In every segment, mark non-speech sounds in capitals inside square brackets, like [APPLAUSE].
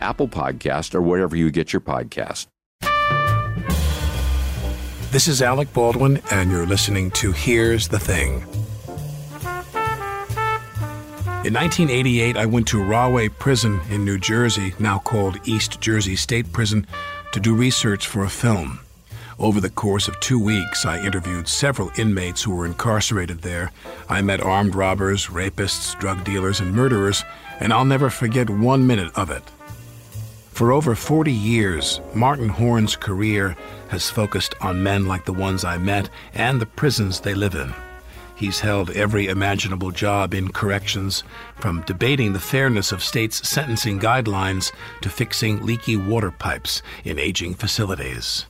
Apple Podcast, or wherever you get your podcast. This is Alec Baldwin, and you're listening to Here's the Thing. In 1988, I went to Rahway Prison in New Jersey, now called East Jersey State Prison, to do research for a film. Over the course of two weeks, I interviewed several inmates who were incarcerated there. I met armed robbers, rapists, drug dealers, and murderers, and I'll never forget one minute of it. For over 40 years, Martin Horn's career has focused on men like the ones I met and the prisons they live in. He's held every imaginable job in corrections, from debating the fairness of states' sentencing guidelines to fixing leaky water pipes in aging facilities.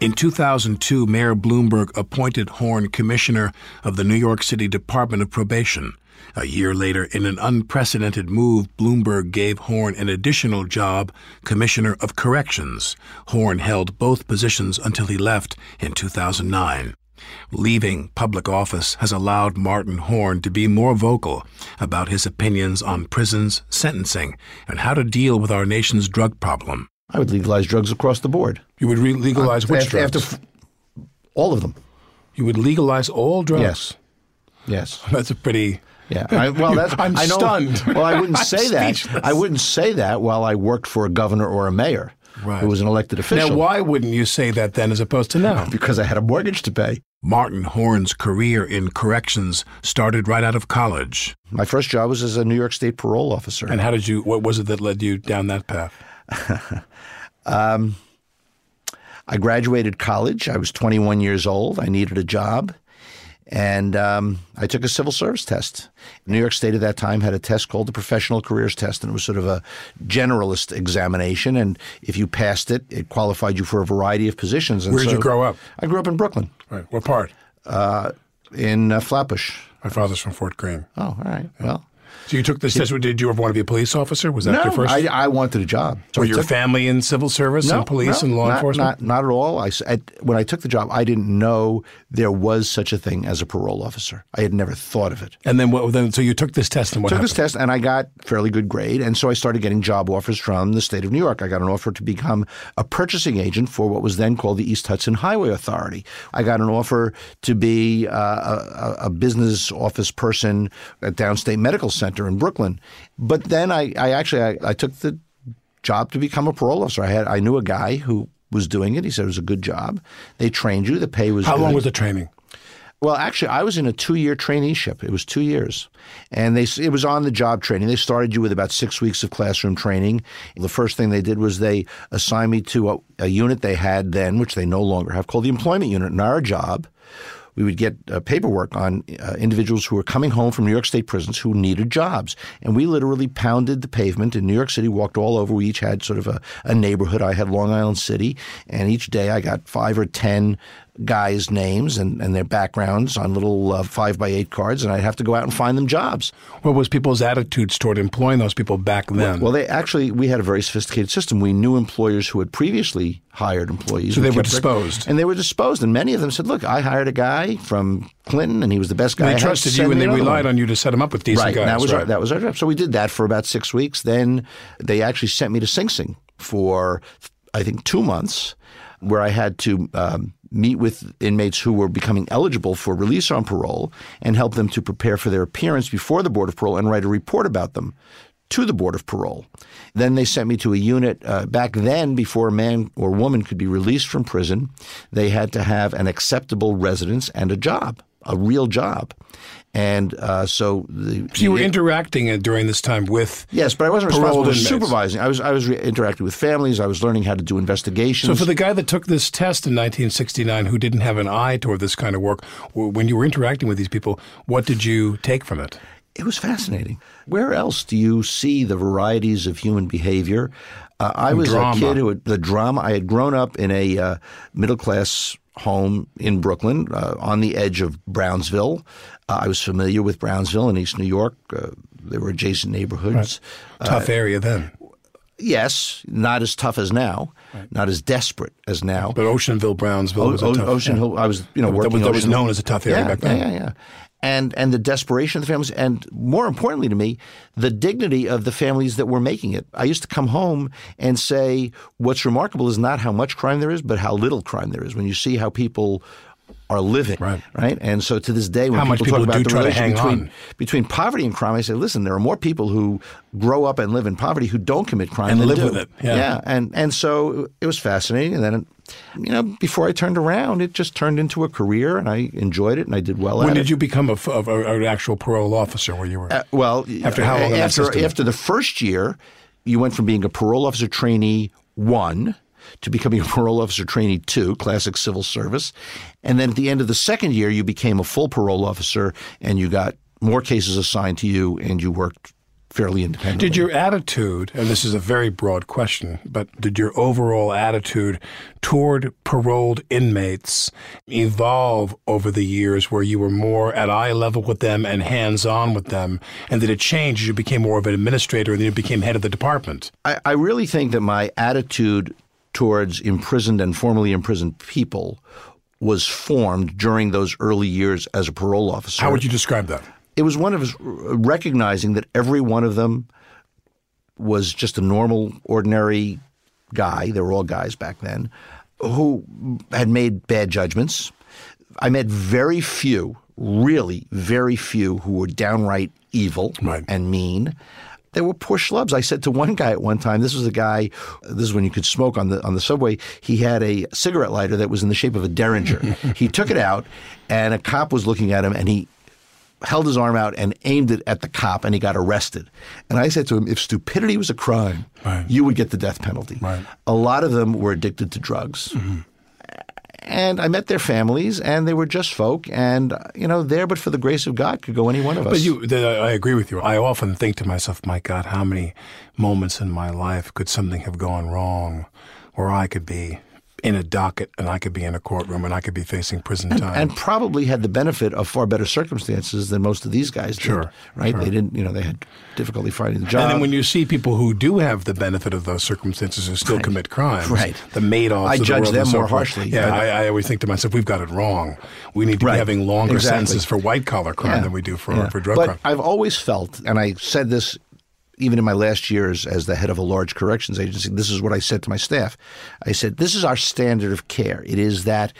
In 2002, Mayor Bloomberg appointed Horn commissioner of the New York City Department of Probation. A year later, in an unprecedented move, Bloomberg gave Horn an additional job, Commissioner of Corrections. Horn held both positions until he left in 2009. Leaving public office has allowed Martin Horn to be more vocal about his opinions on prisons, sentencing, and how to deal with our nation's drug problem. I would legalize drugs across the board. You would re- legalize Uh, which after, drugs? after f- all of them. you would legalize all drugs? Yes. Yes. [LAUGHS] That's a pretty. Yeah. I, well, that's [LAUGHS] I'm I know, stunned. Well, I wouldn't [LAUGHS] say that. speechless. I wouldn't say that while I worked for a governor or a mayor Right. who was an elected official. Now, why wouldn't you say that then as opposed to now? [LAUGHS] Because I had a mortgage to pay. Martin Horn's career in corrections started right out of college. My first job was as a New York State parole officer. And how did you, what was it that led you down that path? Um, I graduated college. I was 21 years old. I needed a job. And um, I took a civil service test. New York State at that time had a test called the Professional Careers Test, and it was sort of a generalist examination. And if you passed it, it qualified you for a variety of positions. And Where did so you grow up? I grew up in Brooklyn, Right. What part? uh, in uh, Flatbush. My father's from Fort Greene. Oh, all right. Well, So you took this test. Did you ever want to be a police officer? Was that no, your first? I, I wanted a job. So Were I your took- family in civil service and police no, and law not, enforcement? Not, not at all. I, at- when I took the job, I didn't know there was such a thing as a parole officer. I had never thought of it. and then what? Then so you took this test and what took happened? this test and I got fairly good grade, and so I started getting job offers from the state of New York. I got an offer to become a purchasing agent for what was then called the East Hudson Highway Authority. I got an offer to be uh, a, a business office person at Downstate Medical Center in Brooklyn, but then I, I actually I, I took the job to become a parole officer. I had I knew a guy who was doing it. He said it was a good job. They trained you. The pay was How good. long was the training? Well, actually, I was in a two-year traineeship. It was two years, and they it was on the job training. They started you with about six weeks of classroom training. The first thing they did was they assigned me to a, a unit they had then, which they no longer have, called the employment unit. And our job, we would get uh, paperwork on uh, individuals who were coming home from New York State prisons who needed jobs, and we literally pounded the pavement in New York City, walked all over. We each had sort of a, a neighborhood. I had Long Island City, and each day I got five or ten guys' names and, and their backgrounds on little uh, five by eight cards, and I'd have to go out and find them jobs. What was people's attitudes toward employing those people back then? Well, they actually we had a very sophisticated system. We knew employers who had previously hired employees, So and they were disposed. and they were disposed. And many of them said, "Look, I hired a guy from Clinton, and he was the best guy." I they trusted you and they relied one." on you to set them up with decent right. guys. That was right. our, that was our job. So we did that for about six weeks. Then they actually sent me to Sing Sing for I think two months, where I had to um, meet with inmates who were becoming eligible for release on parole and help them to prepare for their appearance before the Board of Parole and write a report about them to the Board of Parole. Then they sent me to a unit. Uh, back then, before a man or woman could be released from prison, they had to have an acceptable residence and a job, a real job. And uh, so the So you were the- interacting uh, during this time with. Yes, but I wasn't responsible for supervising. I was I was re- interacting with families. I was learning how to do investigations. So for the guy that took this test in 1969 who didn't have an eye toward this kind of work, when you were interacting with these people, what did you take from it? it was fascinating. Where else do you see the varieties of human behavior? Uh, I was drama. a kid who had, the drama. I had grown up in a uh, middle class home in Brooklyn, uh, on the edge of Brownsville. Uh, I was familiar with Brownsville in East New York. Uh, there were adjacent neighborhoods. Tough area then. Yes, not as tough as now, not as desperate as now. But Oceanville, Brownsville was a O- tough. Ocean yeah. Hill. I was, you know, That working. was- that was known as a tough area yeah, back then. Yeah, yeah, yeah. And and the desperation of the families, and more importantly to me, the dignity of the families that were making it. I used to come home and say, "What's remarkable is not how much crime there is, but how little crime there is." When you see how people are living, Right. right? And so to this day, when How much people, people talk about do the try to relation hang between on. between poverty and crime, I say, listen, there are more people who grow up and live in poverty who don't commit crime And than live do. with it, yeah. and and so it was fascinating. And then, you know, before I turned around, it just turned into a career, and I enjoyed it, and I did well When did it. you become a, of a- an actual parole officer? Where you were? Uh, well, After how long After after the first year, you went from being a parole officer trainee one to becoming a parole officer trainee two, classic civil service, and then at the end of the second year, you became a full parole officer, and you got more cases assigned to you, and you worked fairly independently. Did your attitude, and this is a very broad question, but did your overall attitude toward paroled inmates evolve over the years where you were more at eye level with them and hands on with them? And did it change as you became more of an administrator and then you became head of the department? I, I really think that my attitude towards imprisoned and formerly imprisoned people was formed during those early years as a parole officer. How would you describe that? It was one of recognizing that every one of them was just a normal, ordinary guy. They were all guys back then who had made bad judgments. I met very few, really very few, who were downright evil Right. and mean. They were poor schlubs. I said to one guy at one time, this was a guy, this is when you could smoke on the on the subway. He had a cigarette lighter that was in the shape of a derringer. [LAUGHS] he took it out, and a cop was looking at him, and he held his arm out and aimed it at the cop, and he got arrested. And I said to him, if stupidity was a crime, Right. you would get the death penalty. Right. Mm-hmm. A lot of them were addicted to drugs. And I met their families, and they were just folk, and you know, there but for the grace of God could go any one of us. But you, I agree with you. I often think to myself, my God, how many moments in my life could something have gone wrong where I could be in a docket and I could be in a courtroom and I could be facing prison time? and probably had the benefit of far better circumstances than most of these guys did. Sure, right? sure. They didn't, you know, they had difficulty finding the job. And then when you see people who do have the benefit of those circumstances who still commit crimes, Right. the Madoffs, I of the judge world them so more forth. harshly. Yeah, I, I always think to myself, we've got it wrong. We need to Right. be having longer Exactly. sentences for white collar crime Yeah. than we do for Yeah. for drug but crime. I've always felt, and I said this even in my last years as the head of a large corrections agency, this is what I said to my staff. I said, This is our standard of care. It is that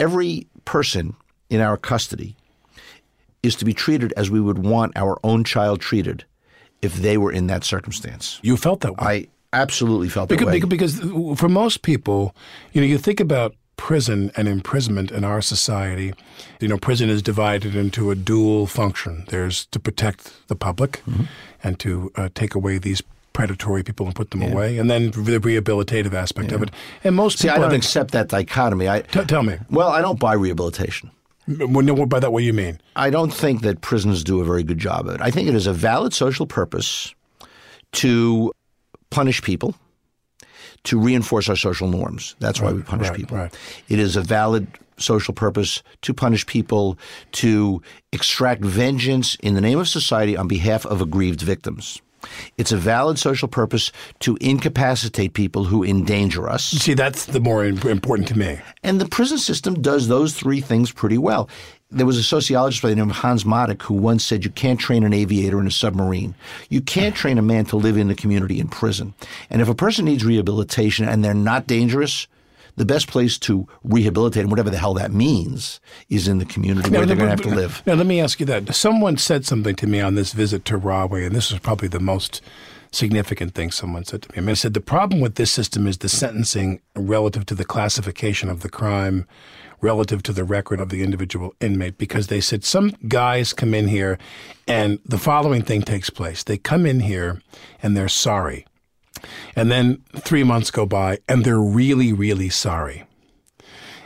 every person in our custody is to be treated as we would want our own child treated if they were in that circumstance. you felt that way. I absolutely felt that way. because, because for most people, you know, you think about prison and imprisonment in our society. You know, prison is divided into a dual function. There's to protect the public Mm-hmm. and to uh, take away these predatory people and put them away, and then the rehabilitative aspect of it. And most See, I people, don't accept that dichotomy. I, T- tell me, well, I don't buy rehabilitation. by that, what do you mean? I don't think that prisons do a very good job of it. I think it is a valid social purpose to punish people, to reinforce our social norms. That's why we punish right, people. right. It is a valid social purpose to punish people, to extract vengeance in the name of society on behalf of aggrieved victims. It's a valid social purpose to incapacitate people who endanger us. See, that's the more important to me. And the prison system does those three things pretty well. There was a sociologist by the name of Hans Mattick who once said, You can't train an aviator in a submarine. You can't train a man to live in the community in prison. And if a person needs rehabilitation and they're not dangerous, the best place to rehabilitate them, whatever the hell that means, is in the community where they're going to have to uh, live. Now, let me ask you that. Someone said something to me on this visit to Rahway, and this was probably the most significant thing someone said to me. I mean, I said, the problem with this system is the sentencing relative to the classification of the crime, relative to the record of the individual inmate, because they said some guys come in here and the following thing takes place. They come in here and they're sorry. And then three months go by and they're really, really sorry.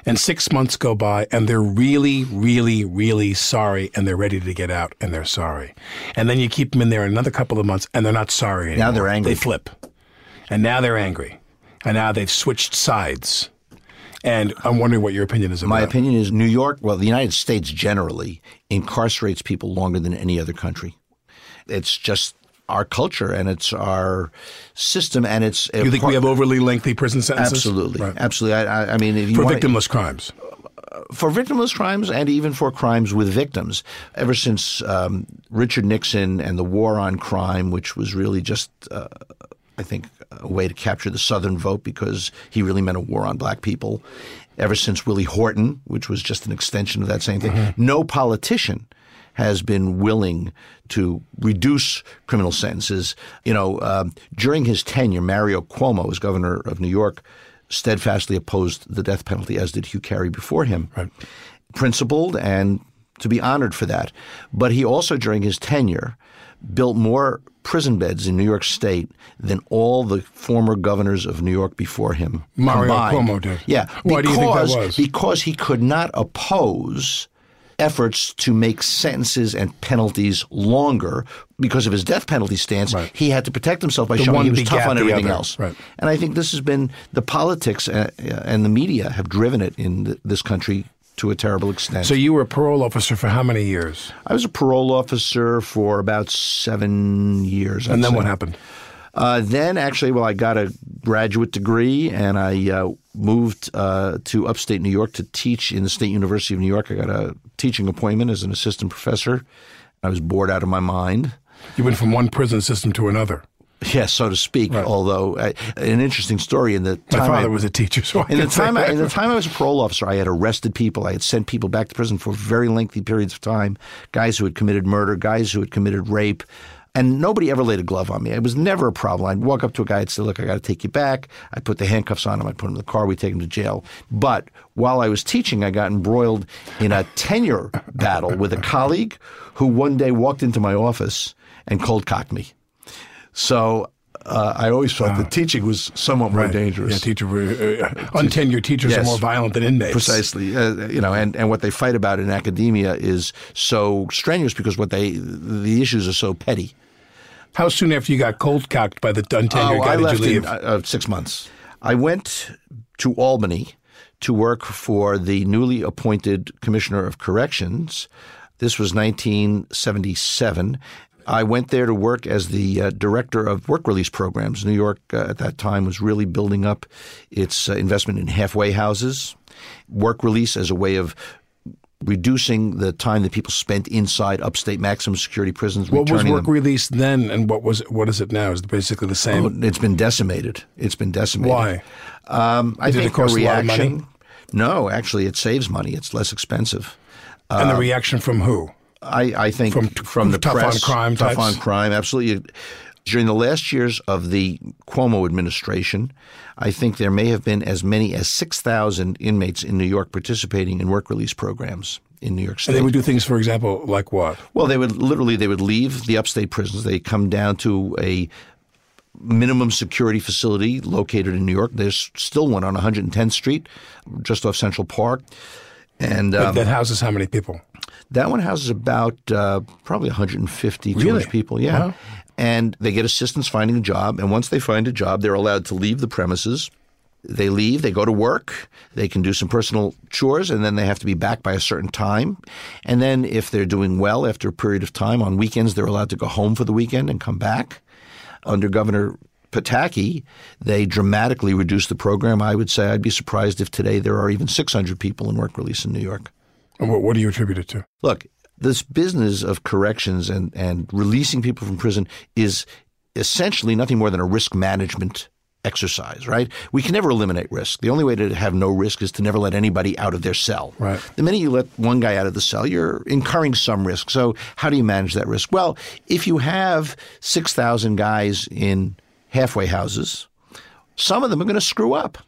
And six months go by and they're really, really, really sorry and they're ready to get out and they're sorry. And then you keep them in there another couple of months and they're not sorry anymore. Now they're angry. They flip. And now they're angry. And now they've switched sides. And I'm wondering what your opinion is about My opinion is New York, well, the United States generally incarcerates people longer than any other country. It's just our culture and it's our system and it's You think we have overly lengthy prison sentences? absolutely Right. absolutely I, I- mean if you For wanna- victimless crimes. for victimless crimes and even for crimes with victims. Ever since um, Richard Nixon and the war on crime, which was really just, uh, I think, a way to capture the Southern vote because he really meant a war on black people. Ever since Willie Horton, which was just an extension of that same thing, no politician has been willing to reduce criminal sentences. You know, um, during his tenure, Mario Cuomo, as governor of New York, steadfastly opposed the death penalty, as did Hugh Carey before him. Right. Principled and to be honored for that. But he also, during his tenure, built more prison beds in New York State than all the former governors of New York before him. Mario combined. Cuomo did. Yeah. Why do you think that because- was? Because he could not oppose efforts to make sentences and penalties longer because of his death penalty stance. Right. He had to protect himself by The showing he was tough on everything other. else. Right. And I think this has been the politics uh, uh, and the media have driven it in this country to a terrible extent. So you were a parole officer for how many years? I was a parole officer for about seven years. And I'd then say. what happened? Uh, then, actually, well, I got a graduate degree and I uh, moved uh, to upstate New York to teach in the State University of New York. I got a teaching appointment as an assistant professor. I was bored out of my mind. You went from one prison system to another. Yes, so to speak. Although uh, an interesting story in the My time father I, was a teacher, so I in the time I, in the time I was a parole officer, I had arrested people. I had sent people back to prison for very lengthy periods of time. Guys who had committed murder, guys who had committed rape, and nobody ever laid a glove on me. It was never a problem. I'd walk up to a guy and say, "Look, I got to take you back." I'd put the handcuffs on him. I'd put him in the car. We'd take him to jail. But while I was teaching, I got embroiled in a tenure battle with a colleague who one day walked into my office and cold cocked me. So. Uh, I always thought that teaching was somewhat more Right. dangerous. Yeah, teacher, uh, untenured teachers are more violent than inmates. Precisely, uh, you know, and, and what they fight about in academia is so strenuous because what they the issues are so petty. How soon after you got cold cocked by the untenured Oh, guy I did left you leave? in uh, uh, six months. I went to Albany to work for the newly appointed Commissioner of Corrections. This was 1977. I went there to work as the uh, director of work release programs. New York uh, at that time was really building up its uh, investment in halfway houses, work release as a way of reducing the time that people spent inside upstate maximum security prisons. what was work them. release then, and what was what is it now? Is it basically the same? Oh, it's been decimated. It's been decimated. Why? Um, I Did it think cost a a lot of reaction. money? No, actually, it saves money. It's less expensive. and the reaction from who? I, I think From- from, the tough on crime tough types? on crime, absolutely. During the last years of the Cuomo administration, I think there may have been as many as six thousand inmates in New York participating in work release programs in New York State. And they would do things, for example, like what? Well, they would literally they would leave the upstate prisons. They come down to a minimum security facility located in New York. There's still one on 110th Street, just off Central Park. And um, that houses how many people? that one houses about uh, probably 150, 200 people. Yeah. Wow. And they get assistance finding a job. And once they find a job, they're allowed to leave the premises. They leave, they go to work, they can do some personal chores, and then they have to be back by a certain time. And then, if they're doing well after a period of time, on weekends, they're allowed to go home for the weekend and come back. Under Governor Pataki, they dramatically reduced the program. I would say I'd be surprised if today there are even 600 people in work release in New York. And what, what do you attribute it to? Look, this business of corrections and, and releasing people from prison is essentially nothing more than a risk management exercise, right? We can never eliminate risk. The only way to have no risk is to never let anybody out of their cell. Right. The minute you let one guy out of the cell, you're incurring some risk. So how do you manage that risk? Well, if you have 6,000 guys in halfway houses, some of them are going to screw up.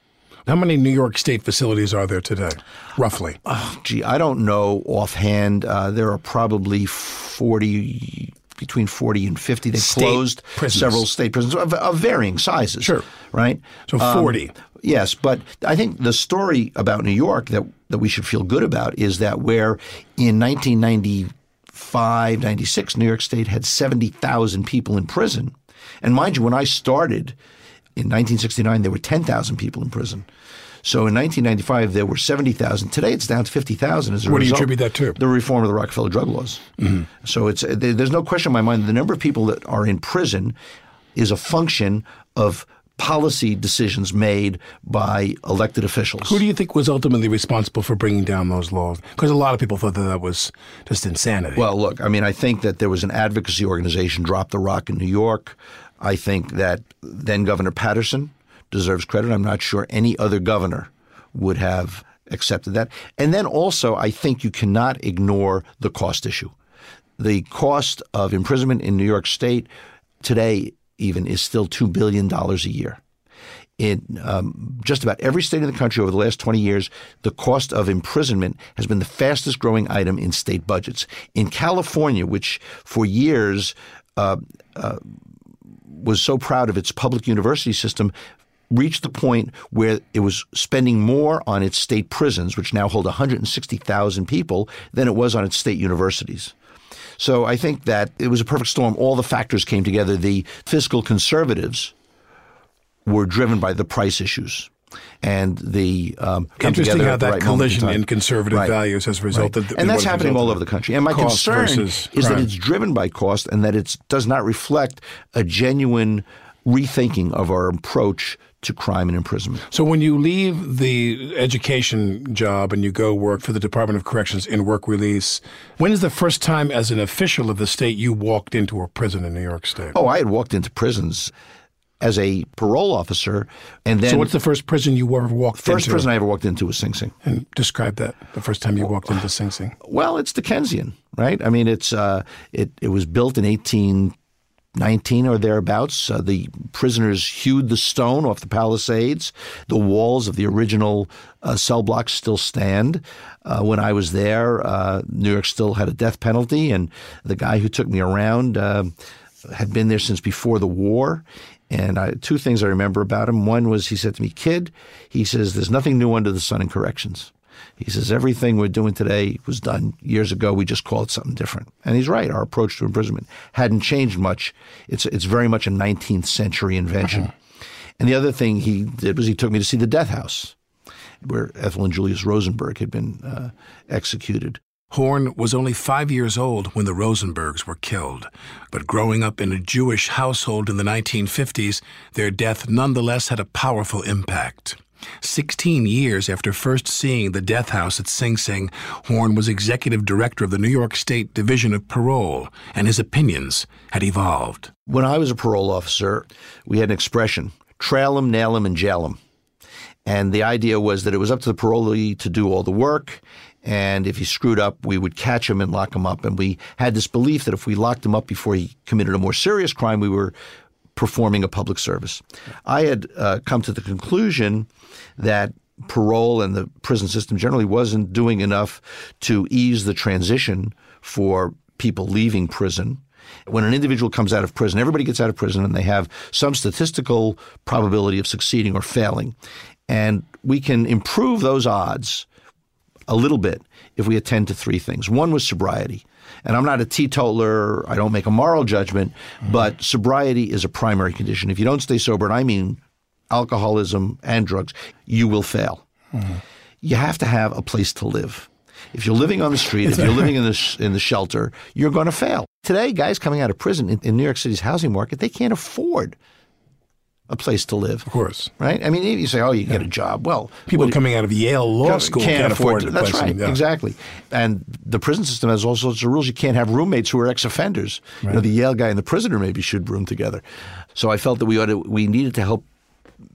How many New York State facilities are there today, roughly? Gee, I don't know offhand. Uh, there are probably 40, between 40 and 50. They've State closed prisons. several state prisons of, of varying sizes. Sure. Right? So 40. Yes, but I think the story about New York that, that we should feel good about is that where in 1995, 96, New York State had 70,000 people in prison. And mind you, when I started in 1969, there were 10,000 people in prison. So in 1995, there were 70,000. Today, it's down to 50,000 as a What do you attribute that to? The reform of the Rockefeller drug laws. Mm-hmm. So it's there's no question in my mind the number of people that are in prison is a function of policy decisions made by elected officials. Who do you think was ultimately responsible for bringing down those laws? Because a lot of people thought that that was just insanity. Well, look, I mean, I think that there was an advocacy organization, Drop the Rock in New York. I think that then Governor Paterson deserves credit. I'm not sure any other governor would have accepted that. And then also, I think you cannot ignore the cost issue. The cost of imprisonment in New York State today, even, is still $2 billion a year. In um, just about every state in the country over the last 20 years, the cost of imprisonment has been the fastest growing item in state budgets. In California, which for years uh, uh, was so proud of its public university system, reached the point where it was spending more on its state prisons, which now hold 160,000 people, than it was on its state universities. So I think that it was a perfect storm. All the factors came together. The fiscal conservatives were driven by the price issues. And the um, Interesting together how that right collision in conservative Right. values has resulted. Right. and that's happening all over the country. And my concern versus is that it's driven by cost and that it does not reflect a genuine rethinking of our approach to crime and imprisonment. So when you leave the education job and you go work for the Department of Corrections in work release, when is the first time as an official of the state you walked into a prison in New York State? Oh, I had walked into prisons as a parole officer, and then so what's the first prison you ever walked first into? prison I ever walked into was Sing Sing. and describe that. The first time you walked into Sing Sing. Well, it's Dickensian, right? I mean, it's uh, it it was built in eighteen nineteen or thereabouts. Uh, the prisoners hewed the stone off the palisades. The walls of the original uh, cell blocks still stand. Uh, when I was there, uh, New York still had a death penalty, and the guy who took me around uh, had been there since before the war. And I, two things I remember about him. One was he said to me, "Kid," he says, "There's nothing new under the sun in corrections." He says everything we're doing today was done years ago. We just call it something different. And he's right. Our approach to imprisonment hadn't changed much. It's it's very much a 19th century invention. And the other thing he did was he took me to see the death house, where Ethel and Julius Rosenberg had been uh, executed. Horn was only five years old when the Rosenbergs were killed, but growing up in a Jewish household in the 1950s, their death nonetheless had a powerful impact. Sixteen years after first seeing the death house at Sing Sing, Horn was executive director of the New York State Division of Parole, and his opinions had evolved. When I was a parole officer, we had an expression: trail them, nail them, and jail them. And the idea was that it was up to the parolee to do all the work. And if he screwed up, we would catch him and lock him up. And we had this belief that if we locked him up before he committed a more serious crime, we were performing a public service. I had uh, come to the conclusion that parole and the prison system generally wasn't doing enough to ease the transition for people leaving prison. When an individual comes out of prison, everybody gets out of prison and they have some statistical probability of succeeding or failing. And we can improve those odds a little bit if we attend to three things. One was sobriety. And I'm not a teetotaler, I don't make a moral judgment, mm-hmm. but sobriety is a primary condition. If you don't stay sober, and I mean alcoholism and drugs, you will fail. Mm-hmm. You have to have a place to live. If you're living on the street, if you're living in the in the shelter, you're going to fail. Today, guys coming out of prison in, in New York City's housing market, they can't afford a place to live. Of course. Right? I mean, you say, oh, you yeah. get a job. Well, people coming out of Yale Law School can't, can't afford, afford That's right. Yeah. Exactly. And the prison system has all sorts of rules. You can't have roommates who are ex offenders. Right. You know, the Yale guy and the prisoner maybe should room together. So I felt that we ought to, we needed to help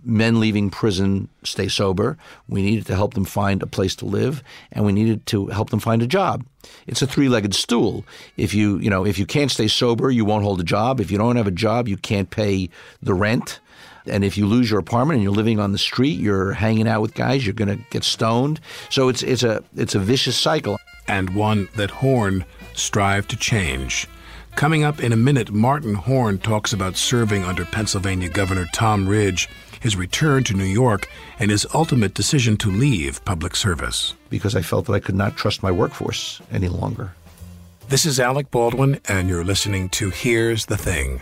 men leaving prison stay sober. We needed to help them find a place to live, and we needed to help them find a job. It's a three-legged stool. If you, you know, if you can't stay sober, you won't hold a job. If you don't have a job, you can't pay the rent. And if you lose your apartment and you're living on the street, you're hanging out with guys, you're going to get stoned. So it's it's a it's a vicious cycle. And one that Horn strived to change. Coming up in a minute, Martin Horn talks about serving under Pennsylvania Governor Tom Ridge, his return to New York, and his ultimate decision to leave public service. Because I felt that I could not trust my workforce any longer. This is Alec Baldwin, and you're listening to Here's the Thing.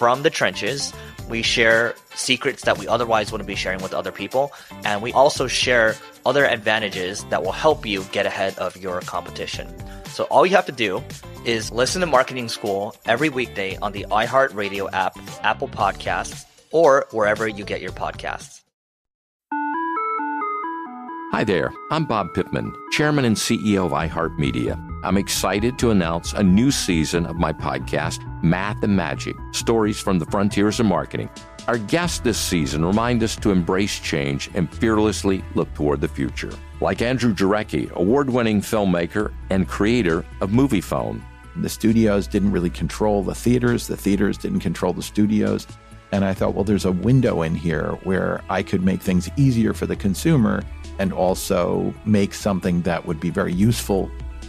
from the trenches. We share secrets that we otherwise wouldn't be sharing with other people. And we also share other advantages that will help you get ahead of your competition. So all you have to do is listen to Marketing School every weekday on the iHeartRadio app, Apple Podcasts, or wherever you get your podcasts. Hi there, I'm Bob Pittman, Chairman and CEO of iHeartMedia. I'm excited to announce a new season of my podcast, Math and Magic Stories from the Frontiers of Marketing. Our guests this season remind us to embrace change and fearlessly look toward the future. Like Andrew Jarecki, award winning filmmaker and creator of Moviefone. The studios didn't really control the theaters, the theaters didn't control the studios. And I thought, well, there's a window in here where I could make things easier for the consumer and also make something that would be very useful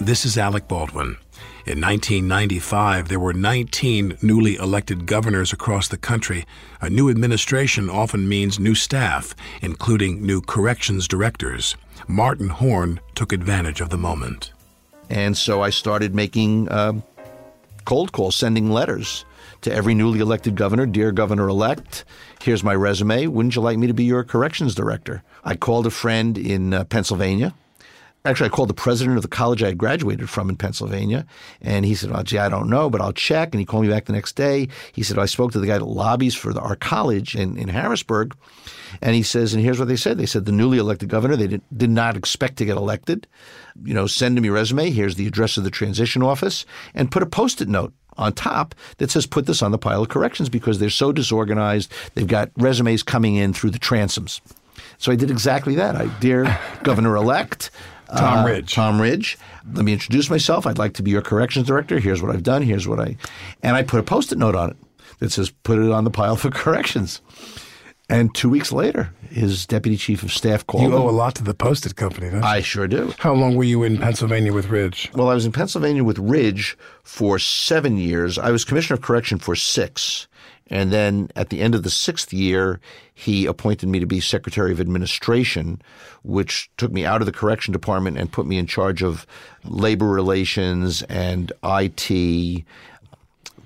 This is Alec Baldwin. In 1995, there were 19 newly elected governors across the country. A new administration often means new staff, including new corrections directors. Martin Horn took advantage of the moment. And so I started making uh, cold calls, sending letters to every newly elected governor. Dear Governor elect, here's my resume. Wouldn't you like me to be your corrections director? I called a friend in uh, Pennsylvania. Actually, I called the president of the college I had graduated from in Pennsylvania, and he said, "Well, gee, I don't know, but I'll check." And he called me back the next day. He said, "I spoke to the guy that lobbies for the, our college in, in Harrisburg, and he says, and here's what they said: They said the newly elected governor they did, did not expect to get elected. You know, send him your resume. Here's the address of the transition office, and put a post-it note on top that says put this on the pile of corrections because they're so disorganized. They've got resumes coming in through the transoms. So I did exactly that. I, dear Governor elect. Tom uh, Ridge. Tom Ridge. Let me introduce myself. I'd like to be your corrections director. Here's what I've done. Here's what I, and I put a post-it note on it that says put it on the pile for [LAUGHS] corrections. And two weeks later, his deputy chief of staff called. You him. owe a lot to the Post-it Company, don't you? I sure do. How long were you in Pennsylvania with Ridge? Well, I was in Pennsylvania with Ridge for seven years. I was commissioner of correction for six. And then at the end of the sixth year, he appointed me to be secretary of administration, which took me out of the correction department and put me in charge of labor relations and IT.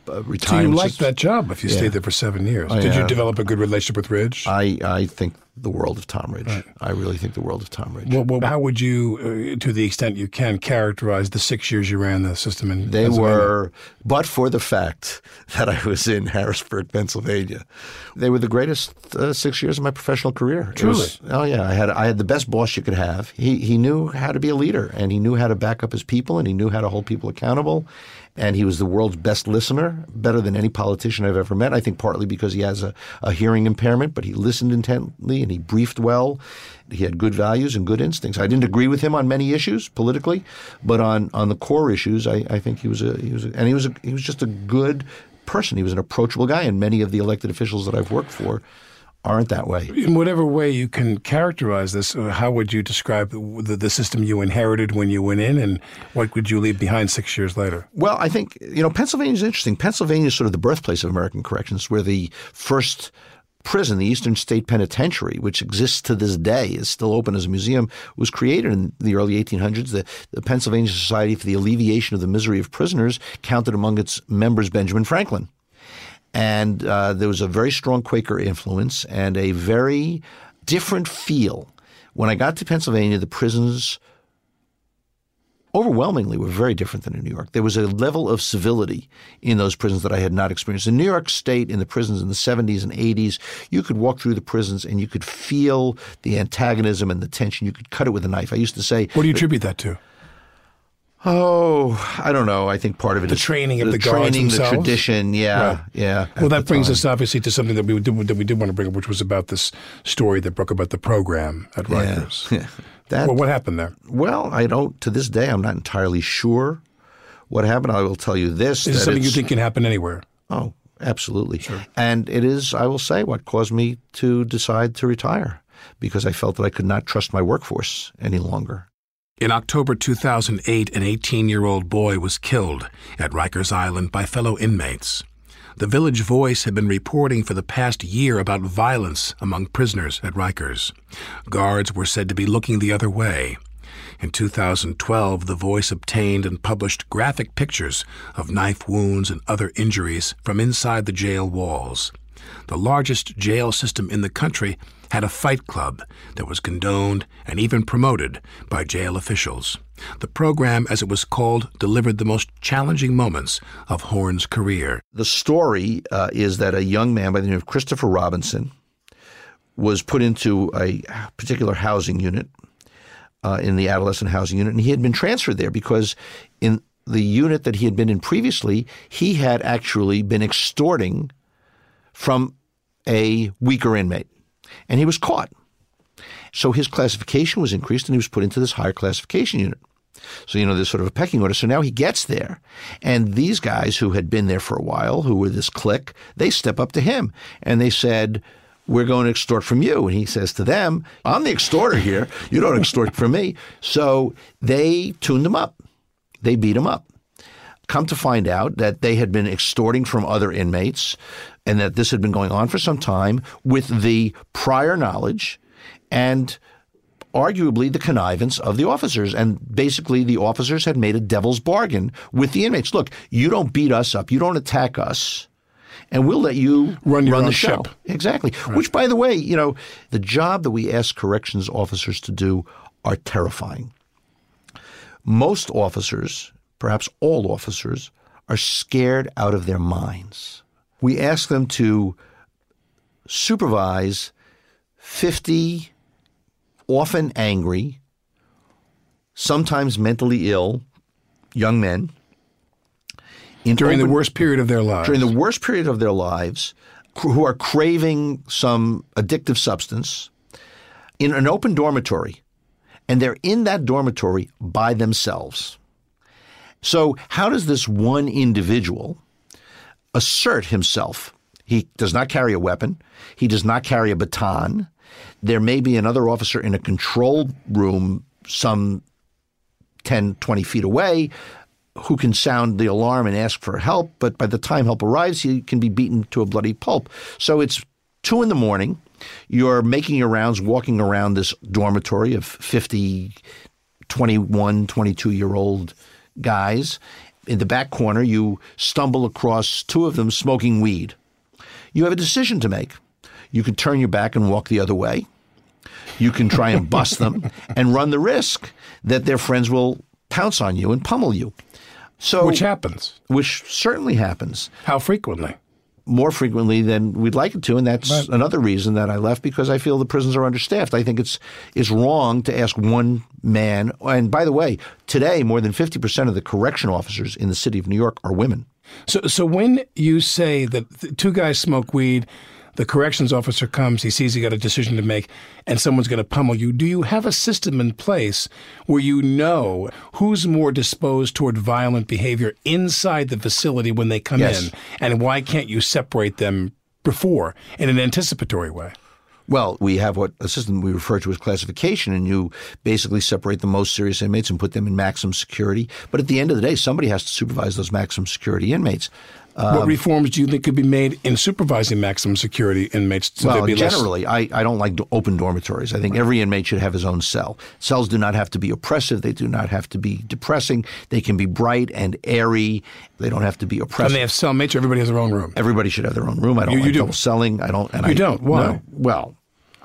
Uh, So you liked that job if you Yeah. stayed there for seven years. Oh, Did you develop a good relationship with Ridge? I, I think the world of Tom Ridge. I really think the world of Tom Ridge. well, well, how would you, uh, to the extent you can, characterize the six years you ran the system in They were, but for the fact [LAUGHS] that I was in Harrisburg, Pennsylvania, they were the greatest uh, six years of my professional career. It was- oh yeah, I had I had the best boss you could have. He he knew how to be a leader, and he knew how to back up his people, and he knew how to hold people accountable. And he was the world's best listener, better than any politician I've ever met. I think partly because he has a, a hearing impairment, but he listened intently and he briefed well. He had good values and good instincts. I didn't agree with him on many issues politically, but on, on the core issues, I, I think he was a he was a, and he was a, he was just a good person. He was an approachable guy, and many of the elected officials that I've worked for aren't that way. In whatever way you can characterize this, uh, how would you describe the, the, the system you inherited when you went in, and what would you leave behind six years later? Well, I think you know Pennsylvania is interesting. Pennsylvania is sort of the birthplace of American corrections, where the first prison, the Eastern State Penitentiary, which exists to this day, is still open as a museum, was created in the early 1800s. The, the Pennsylvania Society for the Alleviation of the Misery of Prisoners counted among its members Benjamin Franklin. And uh, there was a very strong Quaker influence and a very different feel. When I got to Pennsylvania, the prisons overwhelmingly were very different than in New York. There was a level of civility in those prisons that I had not experienced. In New York State, in the prisons in the 70s and 80s, you could walk through the prisons and you could feel the antagonism and the tension. You could cut it with a knife. I used to say, What do you attribute that to? Oh, I don't know. I think part of it The is training of the the guards training, the tradition. Yeah, Right. yeah. Well, that brings time. us obviously to something that we did, that we did want to bring up, which was about this story that broke about the program at Rikers. Yeah. [LAUGHS] That, well, what happened there? Well, I don't. To this day, I'm not entirely sure what happened. I will tell you this: Is something you think can happen anywhere? Oh, absolutely. Sure. And it is, I will say, what caused me to decide to retire because I felt that I could not trust my workforce any longer. In October 2008, an 18 year old boy was killed at Rikers Island by fellow inmates. The Village Voice had been reporting for the past year about violence among prisoners at Rikers. Guards were said to be looking the other way. In 2012, The Voice obtained and published graphic pictures of knife wounds and other injuries from inside the jail walls. The largest jail system in the country had a fight club that was condoned and even promoted by jail officials. The program, as it was called, delivered the most challenging moments of Horn's career. The story uh, is that a young man by the name of Christopher Robinson was put into a particular housing unit uh, in the adolescent housing unit, and he had been transferred there because in the unit that he had been in previously, he had actually been extorting from a weaker inmate, and he was caught. So his classification was increased, and he was put into this higher classification unit. So, you know, there's sort of a pecking order. So now he gets there, and these guys who had been there for a while, who were this clique, they step up to him and they said, We're going to extort from you. And he says to them, I'm the extorter here. You don't extort from me. So they tuned him up, they beat him up. Come to find out that they had been extorting from other inmates and that this had been going on for some time with the prior knowledge and arguably the connivance of the officers. And basically, the officers had made a devil's bargain with the inmates. Look, you don't beat us up, you don't attack us. And we'll let you Run your the show. ship. Exactly. Which, by the way, you know, the job that we ask corrections officers to do are terrifying. Most officers, perhaps all officers, are scared out of their minds. We ask them to supervise 50 often angry, sometimes mentally ill young men in During the worst period of their lives. during the worst period of their lives who are craving some addictive substance in an open dormitory and they're in that dormitory by themselves. So, how does this one individual assert himself? He does not carry a weapon. He does not carry a baton. There may be another officer in a control room some 10, 20 feet away who can sound the alarm and ask for help, but by the time help arrives, he can be beaten to a bloody pulp. So it's two in the morning. You're making your rounds, walking around this dormitory of 50, 21, 22 year old guys. In the back corner, you stumble across two of them smoking weed. You have a decision to make. You can turn your back and walk the other way. You can try and bust them [LAUGHS] and run the risk that their friends will pounce on you and pummel you. So, Which happens. which certainly happens How frequently? More frequently than we'd like it to, and that's Right. another reason that I left because I feel the prisons are understaffed. I think it's it's wrong to ask one man. And by the way, today more than fifty percent of the correction officers in the city of New York are women. So, so when you say that th- two guys smoke weed, the corrections officer comes, he sees he got a decision to make, and someone's going to pummel you. Do you have a system in place where you know who's more disposed toward violent behavior inside the facility when they come Yes. in, and why can't you separate them before in an anticipatory way? Well, we have what a system we refer to as classification, and you basically separate the most serious inmates and put them in maximum security. But at the end of the day, somebody has to supervise those maximum security inmates. What um, reforms do you think could be made in supervising maximum security inmates? So well, there'd less- generally, I, I don't like open dormitories. I think every inmate should have his own cell. Cells do not have to be oppressive. They do not have to be depressing. They can be bright and airy. They don't have to be oppressive. and they have cellmates. Everybody has their own room. Everybody should have their own room. I don't You- you like do. double celling. I don't. And You I, don't? Why? No. Well,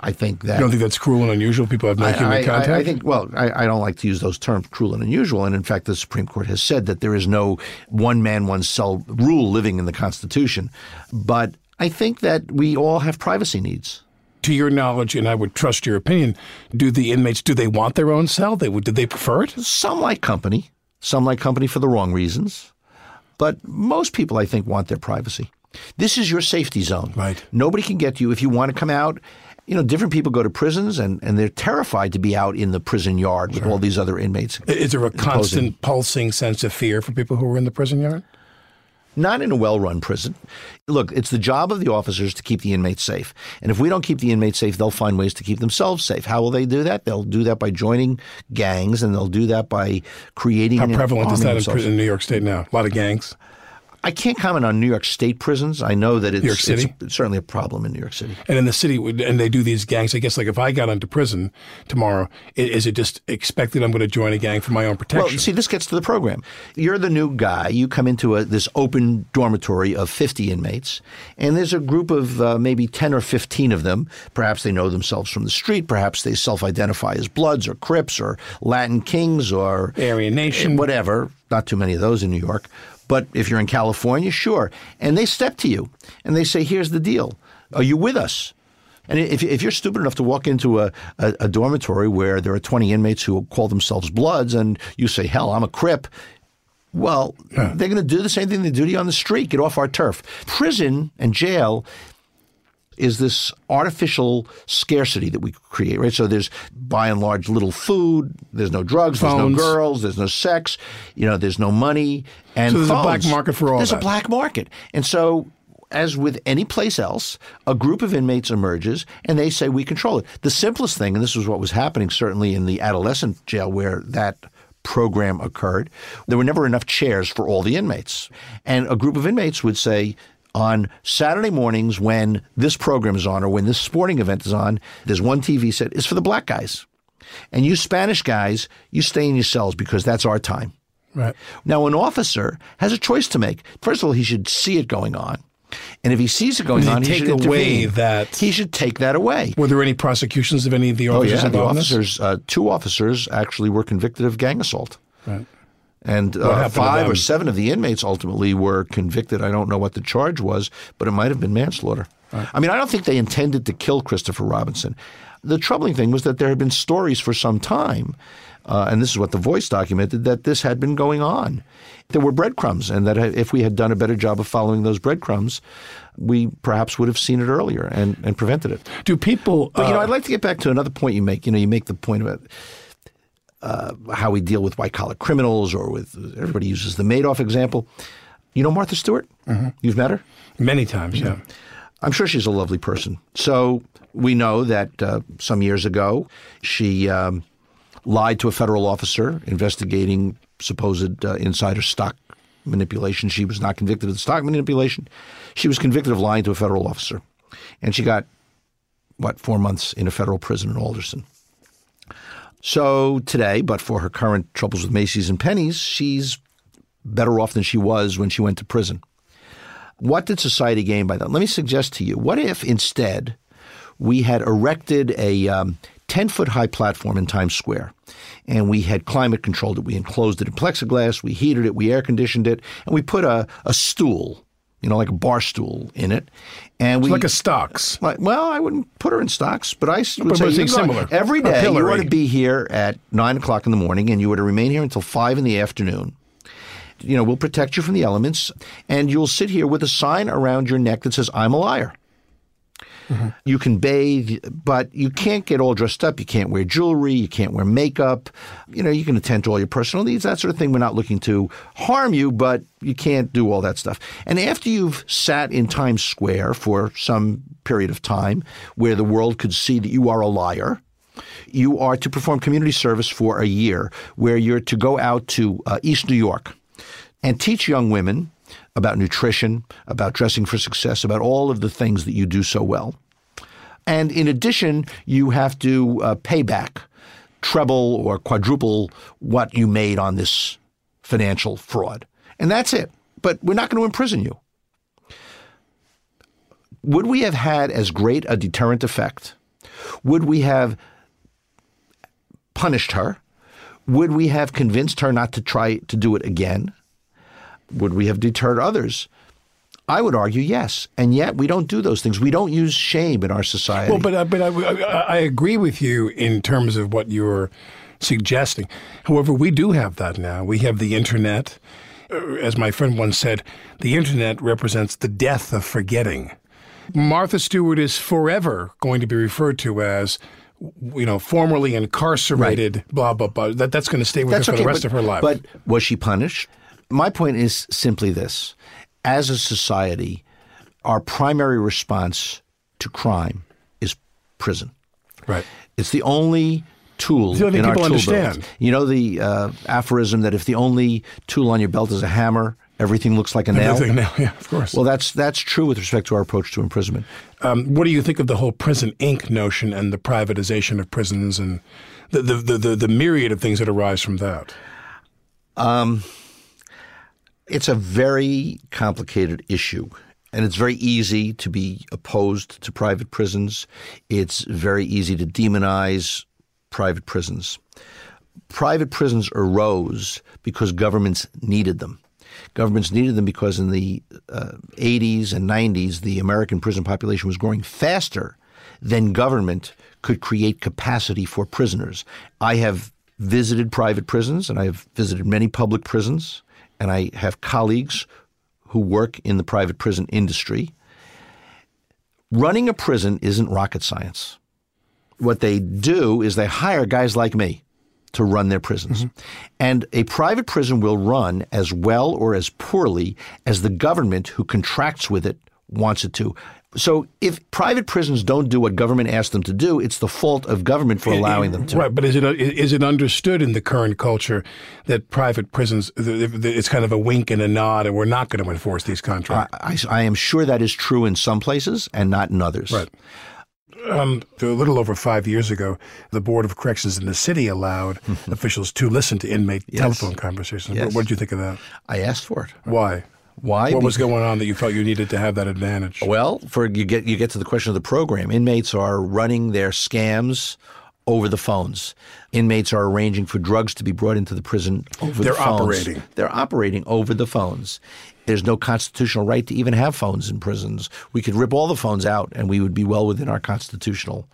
I think that You don't think that's cruel and unusual? People have no I, human contact. I, I think, well, I, I don't like to use those terms, cruel and unusual. And in fact, the Supreme Court has said that there is no one man, one cell rule living in the Constitution. But I think that we all have privacy needs. to your knowledge, and I would trust your opinion, do the inmates do they want their own cell? They would. Do they prefer it? Some like company, some like company for the wrong reasons. But most people, I think, want their privacy. This is your safety zone. Right. Nobody can get to you if you want to come out. You know, different people go to prisons and, and they're terrified to be out in the prison yard with all these other inmates. Is there a imposing- constant pulsing sense of fear for people who are in the prison yard? Not in a well run prison. Look, it's the job of the officers to keep the inmates safe. And if we don't keep the inmates safe, they'll find ways to keep themselves safe. How will they do that? They'll do that by joining gangs and they'll do that by creating. How prevalent is that in, prison in New York State now? A lot of gangs. I can't comment on New York State prisons. I know that it's, New York City? it's certainly a problem in New York City. And in the city, and they do these gangs. I guess, like if I got into prison tomorrow, is it just expected I'm going to join a gang for my own protection? Well, see, this gets to the program. You're the new guy. You come into a, this open dormitory of 50 inmates, and there's a group of uh, maybe 10 or 15 of them. Perhaps they know themselves from the street. Perhaps they self identify as Bloods or Crips or Latin Kings or Aryan Nation. whatever. Not too many of those in New York. But if you're in California, sure. And they step to you and they say, here's the deal. Are you with us? And if, if you're stupid enough to walk into a, a, a dormitory where there are 20 inmates who call themselves Bloods and you say, hell, I'm a Crip, well, they're going to do the same thing they do to you on the street. Get off our turf. Prison and jail is this artificial scarcity that we create, right? So there's by and large little food, there's no drugs, Phones. there's no girls, there's no sex, you know, there's no money, and So there's a black market for all There's that. a black market, and so. As with any place else, a group of inmates emerges and they say, We control it. The simplest thing, and this was what was happening certainly in the adolescent jail where that program occurred, there were never enough chairs for all the inmates. And a group of inmates would say, on Saturday mornings when this program is on or when this sporting event is on, there's one TV set, it's for the black guys. And you Spanish guys, you stay in your cells because that's our time. Right. Now, an officer has a choice to make. First of all, he should see it going on. And if he sees it going he on, he take should away intervene. that- He should take that away. Were there any prosecutions of any of the officers? Oh yeah, the involved in this? officers, uh, two officers actually were convicted of gang assault. Right. And uh, five or seven of the inmates ultimately were convicted. I don't know what the charge was, but it might have been manslaughter. I mean, I don't think they intended to kill Christopher Robinson. The troubling thing was that there had been stories for some time, uh, and this is what The Voice documented, that this had been going on. There were breadcrumbs, and that if we had done a better job of following those breadcrumbs, we perhaps would have seen it earlier and, and prevented it. Do people? But you know, uh, I'd like to get back to another point you make. You know, you make the point about uh, how we deal with white collar criminals, or with everybody uses the Madoff example. You know Martha Stewart? Mm-hmm. You've met her many times, yeah. I'm sure she's a lovely person. So we know that uh, some years ago she um, lied to a federal officer investigating supposed uh, insider stock manipulation. She was not convicted of the stock manipulation. She was convicted of lying to a federal officer, and she got what four months in a federal prison in Alderson. So today, but for her current troubles with Macy's and Penney's, she's better off than she was when she went to prison. What did society gain by that? Let me suggest to you what if instead we had erected a um, 10 foot high platform in Times Square and we had climate controlled it? We enclosed it in plexiglass, we heated it, we air conditioned it, and we put a, a stool, you know, like a bar stool in it. And we, It's like a stocks. Uh, like, well, I wouldn't put her in stocks, but I would But say it's you know, similar. every day you ought to be here at nine o'clock in the morning, and you were to remain here until five in the afternoon. You know, we'll protect you from the elements, and you'll sit here with a sign around your neck that says, "I'm a liar." You can bathe, but you can't get all dressed up. You can't wear jewelry. You can't wear makeup. You know, you can attend to all your personal needs, that sort of thing. We're not looking to harm you, but you can't do all that stuff. And after you've sat in Times Square for some period of time where the world could see that you are a liar, you are to perform community service for a year where you're to go out to uh, East New York and teach young women about nutrition, about dressing for success, about all of the things that you do so well. And in addition, you have to uh, pay back treble or quadruple what you made on this financial fraud. And that's it. But we're not going to imprison you. Would we have had as great a deterrent effect? Would we have punished her? Would we have convinced her not to try to do it again? Would we have deterred others? I would argue yes. And yet we don't do those things. We don't use shame in our society. Well, but, uh, but I, I, I agree with you in terms of what you're suggesting. However, we do have that now. We have the internet. Uh, As my friend once said, the internet represents the death of forgetting. Martha Stewart is forever going to be referred to as, you know, formerly incarcerated, right. blah, blah, blah. That, that's going to stay with her for the rest but, of her life. But was she punished? My point is simply this. As a society, our primary response to crime is prison. right. It's the only tool the only in our tool belt. understand. You know the uh, aphorism that if the only tool on your belt is a hammer, everything looks like a nail. Everything now, yeah, of course. Well, that's that's true with respect to our approach to imprisonment. Um, what do you think of the whole prison Inc. notion and the privatization of prisons and the the, the, the, the myriad of things that arise from that? Um, it's a very complicated issue. And it's very easy to be opposed to private prisons. It's very easy to demonize private prisons. Private prisons arose because governments needed them. Governments needed them because in the uh, 80s and 90s, the American prison population was growing faster than government could create capacity for prisoners. I have visited private prisons and I have visited many public prisons, and I have colleagues who work in the private prison industry. Running a prison isn't rocket science. What they do is they hire guys like me to run their prisons. Mm-hmm. And a private prison will run as well or as poorly as the government who contracts with it wants it to. So if private prisons don't do what government asks them to do, it's the fault of government for allowing them to. Right, but is it is it understood in the current culture that private prisons it's kind of a wink and a nod, and we're not going to enforce these contracts? I, I, I am sure that is true in some places and not in others. Right. Um, a little over five years ago, the Board of Corrections in the city allowed [LAUGHS] officials to listen to inmate Yes. telephone conversations. Yes. What, what did you think of that? I asked for it. Why? Why? What was going on that you felt you needed to have that advantage? Well, for you get you get to the question of the program. Inmates are running their scams over the phones. Inmates are arranging for drugs to be brought into the prison over They're the phones. operating. They're operating over the phones. There's no constitutional right to even have phones in prisons. We could rip all the phones out, and we would be well within our constitutional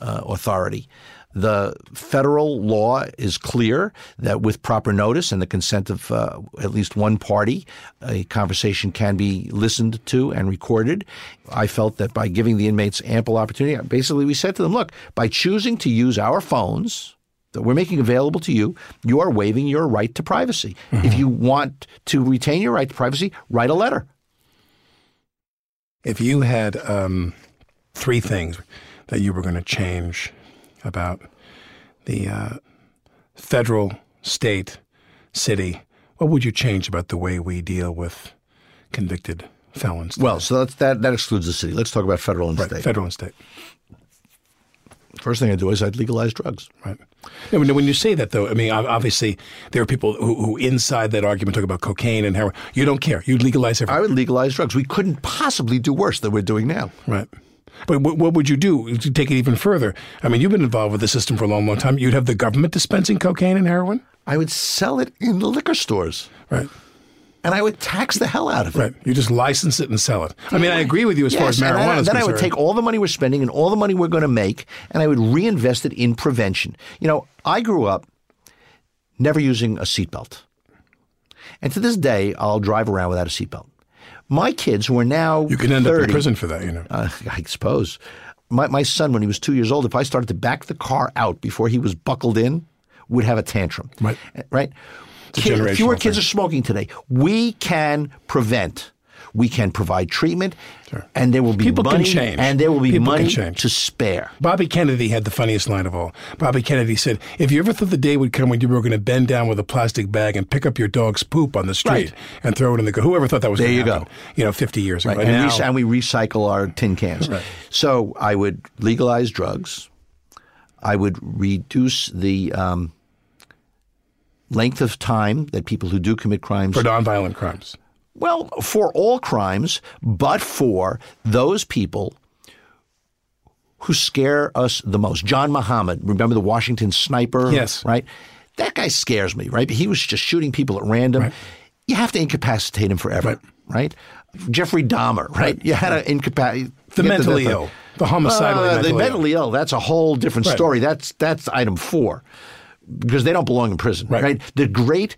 uh, authority. The federal law is clear that with proper notice and the consent of uh, at least one party, a conversation can be listened to and recorded. I felt that by giving the inmates ample opportunity, basically we said to them, look, by choosing to use our phones, that we're making available to you, you are waiving your right to privacy. If you want to retain your right to privacy, write a letter. If you had um, three things that you were going to change about the uh, federal, state, city, what would you change about the way we deal with convicted felons? Well, so that's, that that excludes the city. Let's talk about federal and right, state. federal and state. First thing I do is I'd legalize drugs. Right. Yeah, when, when you say that, though, I mean, obviously there are people who, who inside that argument talk about cocaine and heroin. You don't care. You'd legalize everything. I would legalize drugs. We couldn't possibly do worse than we're doing now. Right. But what, what would you do to take it even further? I mean, you've been involved with the system for a long, long time. You'd have the government dispensing cocaine and heroin? I would sell it in the liquor stores. Right. And I would tax the hell out of it. Right. You just license it and sell it. I mean, I agree with you as far as Yes, marijuana then, is then I would take all the money we're spending and all the money we're going to make, and I would reinvest it in prevention. You know, I grew up never using a seatbelt, and to this day, I'll drive around without a seatbelt. My kids, were now You could end 30, up in prison for that, you know. uh, I suppose. My, my son, when he was two years old, if I started to back the car out before he was buckled in, would have a tantrum. Right. Right. Kid- fewer kids thing. are smoking today. We can prevent. We can provide treatment, and there will be People can money, change. and there will be People money to spare. Bobby Kennedy had the funniest line of all. Bobby Kennedy said, If you ever thought the day would come when you were going to bend down with a plastic bag and pick up your dog's poop on the street Right. and throw it in the, car. whoever thought that was There going you to go. happen, you know, 50 years ago. And And, now- rec- and we recycle our tin cans. Right. So I would legalize drugs. I would reduce the um, length of time that people who do commit crimes for nonviolent crimes. Well, for all crimes, but for those people who scare us the most. John Muhammad, remember the Washington sniper? Yes. Right? That guy scares me, right? He was just shooting people at random. You have to incapacitate him forever, right? Jeffrey Dahmer, right? You had to incapacitate The mentally ill, the homicidal. Uh, mentally the mentally ill. That's a whole different Right. story. That's that's item four because they don't belong in prison, Right. right? The great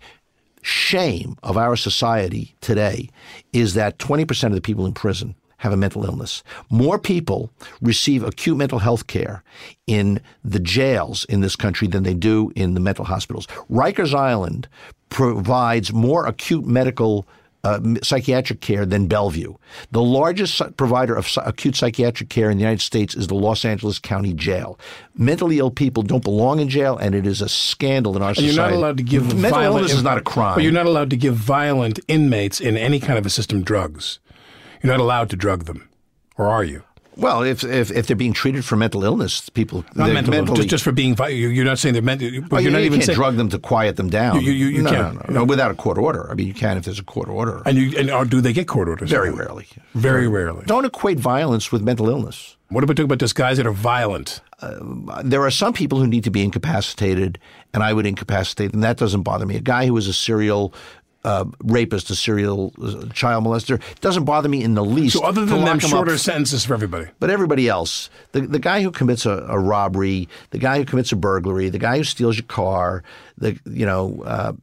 shame of our society today is that 20% of the people in prison have a mental illness. More people receive acute mental health care in the jails in this country than they do in the mental hospitals. Rikers Island provides more acute medical uh, psychiatric care than Bellevue. The largest provider of acute psychiatric care in the United States is the Los Angeles County Jail. Mentally ill people don't belong in jail, and it is a scandal in our And society. you're not allowed to give mental violent illness is not a crime. But you're not allowed to give violent inmates in any kind of a system drugs. You're not allowed to drug them, or are you? Well, if, if if they're being treated for mental illness, people Not mental, mentally, just, just for being. You're not saying they're mental. But Oh, you're you, not you even can't saying. drug them to quiet them down. You- you- you no, can't. No, no, no, without a court order. I mean, you can if there's a court order. and you and or do they get court orders? Very rarely. Very rarely. Don't equate violence with mental illness. What about talking about those guys that are violent? Uh, there are some people who need to be incapacitated, and I would incapacitate them. That doesn't bother me. A guy who is a serial uh, rapist, a serial uh, child molester, doesn't bother me in the least. So other than them, him up shorter sentences for everybody. But everybody else, the, the guy who commits a, a robbery, the guy who commits a burglary, the guy who steals your car, the you know, uh,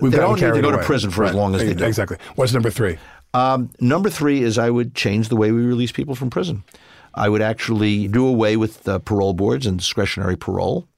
We've They don't need to go to prison for as long as they do. Exactly. What's number three? um, number three is I would change the way we release people from prison. I would actually do away with parole boards and discretionary parole.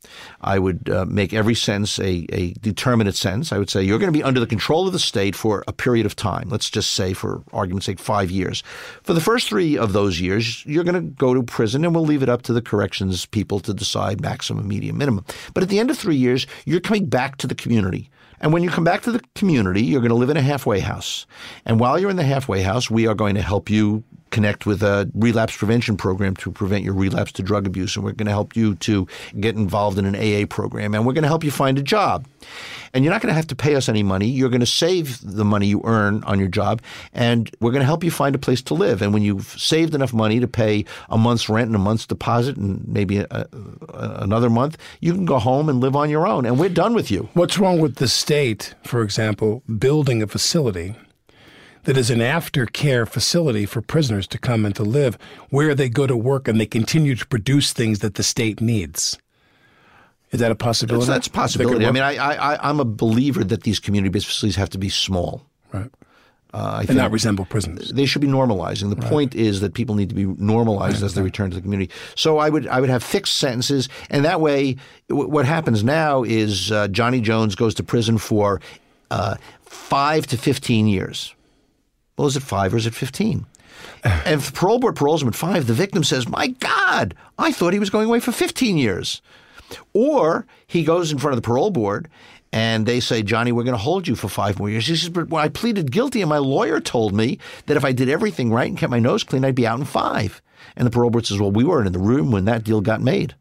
I would uh, make every sentence a, a determinate sentence. I would say you're going to be under the control of the state for a period of time. Let's just say, for argument's sake, five years. For the first three of those years, you're going to go to prison, and we'll leave it up to the corrections people to decide maximum, medium, minimum. But at the end of three years, you're coming back to the community. And when you come back to the community, you're going to live in a halfway house. And while you're in the halfway house, we are going to help you connect with a relapse prevention program to prevent your relapse to drug abuse. And we're going to help you to get involved in an AA program. And we're going to help you find a job. And you're not going to have to pay us any money. You're going to save the money you earn on your job. And we're going to help you find a place to live. And when you've saved enough money to pay a month's rent and a month's deposit and maybe a, a, another month, you can go home and live on your own. And we're done with you. What's wrong with the state, for example, building a facility that is an aftercare facility for prisoners to come and to live where they go to work and they continue to produce things that the state needs. Is that a possibility? That's, that's a possibility. I mean, I, I, I'm a believer that these community-based facilities have to be small. Right. Uh, and not resemble prisons. They should be normalizing. The right. point is that people need to be normalized as they return to the community. So I would I would have fixed sentences, and that way, w- what happens now is uh, Johnny Jones goes to prison for uh, five to fifteen years. Well, is it five or is it 15? and if the parole board paroles him at five, the victim says, My God, I thought he was going away for 15 years. Or he goes in front of the parole board and they say, Johnny, we're going to hold you for five more years. He says, But when I pleaded guilty and my lawyer told me that if I did everything right and kept my nose clean, I'd be out in five. And the parole board says, Well, we weren't in the room when that deal got made.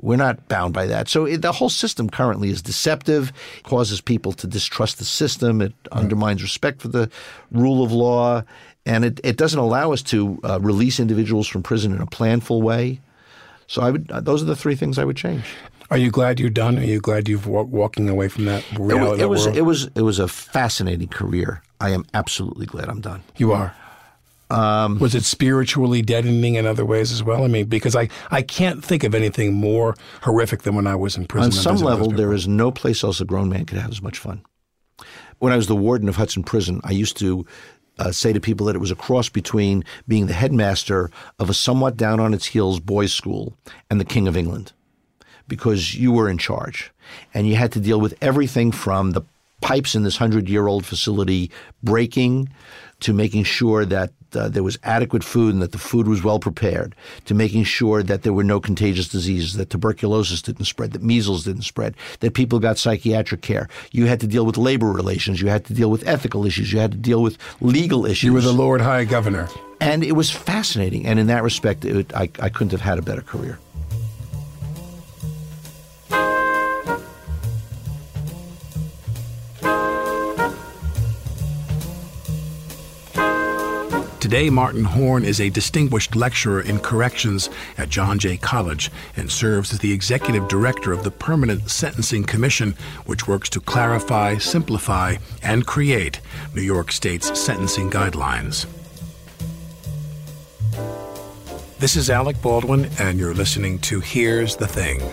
We're not bound by that. So it, the whole system currently is deceptive, causes people to distrust the system. It right. undermines respect for the rule of law, and it, it doesn't allow us to uh, release individuals from prison in a planful way. So I would; uh, those are the three things I would change. Are you glad you're done? Are you glad you're walking away from that reality? It, it was world? it was it was a fascinating career. I am absolutely glad I'm done. You are. Um, was it spiritually deadening in other ways as well? I mean, because I, I can't think of anything more horrific than when I was in prison. On some level, there is no place else a grown man could have as much fun. When I was the warden of Hudson Prison, I used to uh, say to people that it was a cross between being the headmaster of a somewhat down on its heels boys' school and the King of England, because you were in charge and you had to deal with everything from the pipes in this hundred year old facility breaking to making sure that uh, there was adequate food and that the food was well prepared, to making sure that there were no contagious diseases, that tuberculosis didn't spread, that measles didn't spread, that people got psychiatric care. You had to deal with labor relations. You had to deal with ethical issues. You had to deal with legal issues. You were the Lord High Governor. And it was fascinating. And in that respect, it, I, I couldn't have had a better career. Today, Martin Horn is a distinguished lecturer in corrections at John Jay College and serves as the executive director of the Permanent Sentencing Commission, which works to clarify, simplify, and create New York State's sentencing guidelines. This is Alec Baldwin, and you're listening to Here's the Thing.